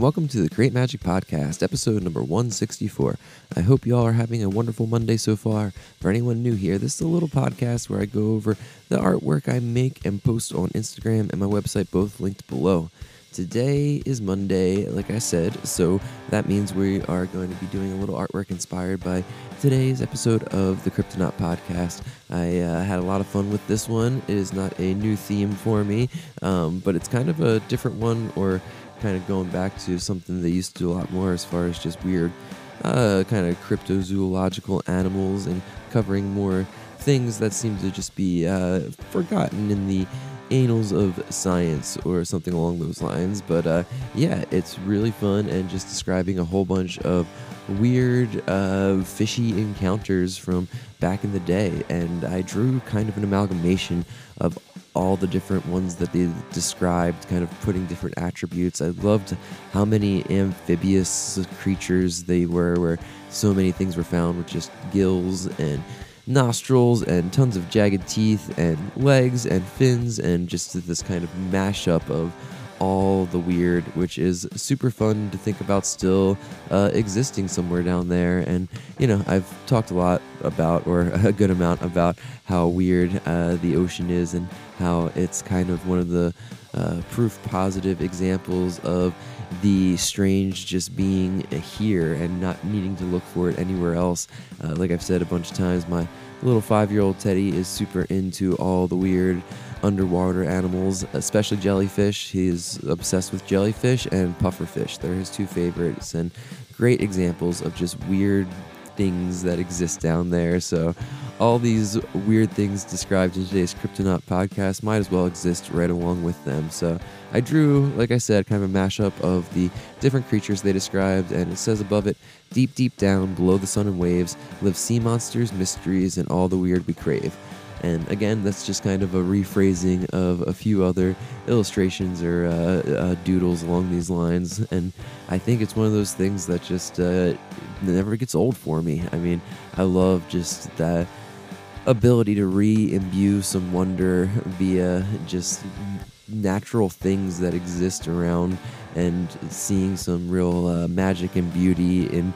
welcome to the Create Magic Podcast, episode number 164. I hope you all are having a wonderful Monday so far. For anyone new here, this is a little podcast where I go over the artwork I make and post on Instagram and my website, both linked below. Today is Monday, like I said, so that means we are going to be doing a little artwork inspired by today's episode of the Cryptonaut podcast. I uh, had a lot of fun with this one. It is not a new theme for me, um, but it's kind of a different one, or kind of going back to something they used to do a lot more as far as just weird, uh, kind of cryptozoological animals and covering more things that seem to just be uh, forgotten in the annals of science or something along those lines. But uh, yeah, it's really fun and just describing a whole bunch of weird uh, fishy encounters from back in the day. And I drew kind of an amalgamation of all the different ones that they described, kind of putting different attributes. I loved how many amphibious creatures they were, where so many things were found with just gills and nostrils and tons of jagged teeth and legs and fins and just this kind of mashup of all the weird, which is super fun to think about still uh, existing somewhere down there. And, you know, I've talked a lot about, or a good amount about, how weird uh, the ocean is and how it's kind of one of the uh, proof positive examples of the strange just being here and not needing to look for it anywhere else. Uh, like I've said a bunch of times, my little five year old Teddy is super into all the weird underwater animals, especially jellyfish. He is obsessed with jellyfish and pufferfish. They're his two favorites and great examples of just weird things that exist down there. So, all these weird things described in today's Cryptonaut podcast might as well exist right along with them. So, I drew, like I said, kind of a mashup of the different creatures they described, and it says above it, deep, deep down, below the sun and waves, live sea monsters, mysteries, and all the weird we crave. And again, that's just kind of a rephrasing of a few other illustrations or uh, uh, doodles along these lines. And I think it's one of those things that just uh, never gets old for me. I mean, I love just that ability to re imbue some wonder via just natural things that exist around and seeing some real uh, magic and beauty in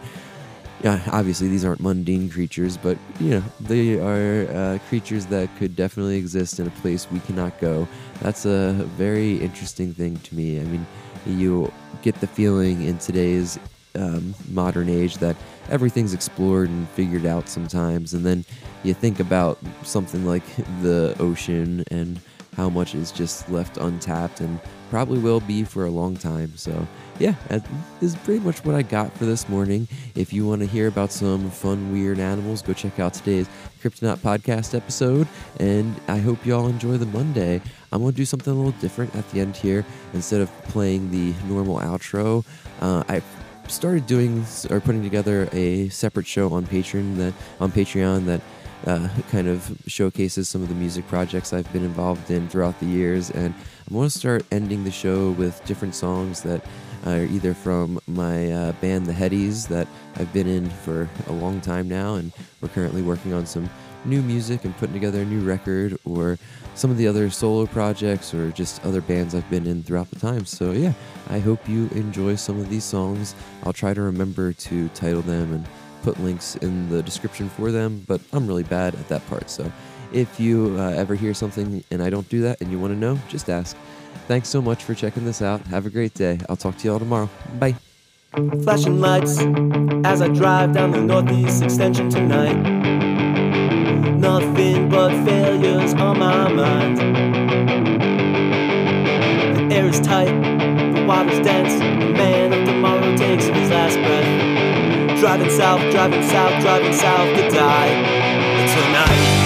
yeah, obviously these aren't mundane creatures, but you know they are uh, creatures that could definitely exist in a place we cannot go. That's a very interesting thing to me. I mean, you get the feeling in today's um, modern age that everything's explored and figured out sometimes, and then you think about something like the ocean and how much is just left untapped and probably will be for a long time. So yeah, that is pretty much what I got for this morning. If you want to hear about some fun, weird animals, go check out today's Cryptonaut podcast episode. And I hope you all enjoy the Monday. I'm going to do something a little different at the end here. Instead of playing the normal outro, uh, I started doing or putting together a separate show on Patreon that on Patreon that uh, kind of showcases some of the music projects I've been involved in throughout the years. And I'm going to start ending the show with different songs that are either from my uh, band, The Headies, that I've been in for a long time now, and we're currently working on some new music and putting together a new record, or some of the other solo projects, or just other bands I've been in throughout the time. So, yeah, I hope you enjoy some of these songs. I'll try to remember to title them and put links in the description for them, but I'm really bad at that part. So, if you uh, ever hear something and I don't do that and you want to know, just ask. Thanks so much for checking this out. Have a great day. I'll talk to you all tomorrow. Bye. Flashing lights as I drive down the northeast extension tonight. Nothing but failures on my mind. The air is tight, the water's dense. The man of tomorrow takes his last breath. Driving south, driving south, driving south to die tonight.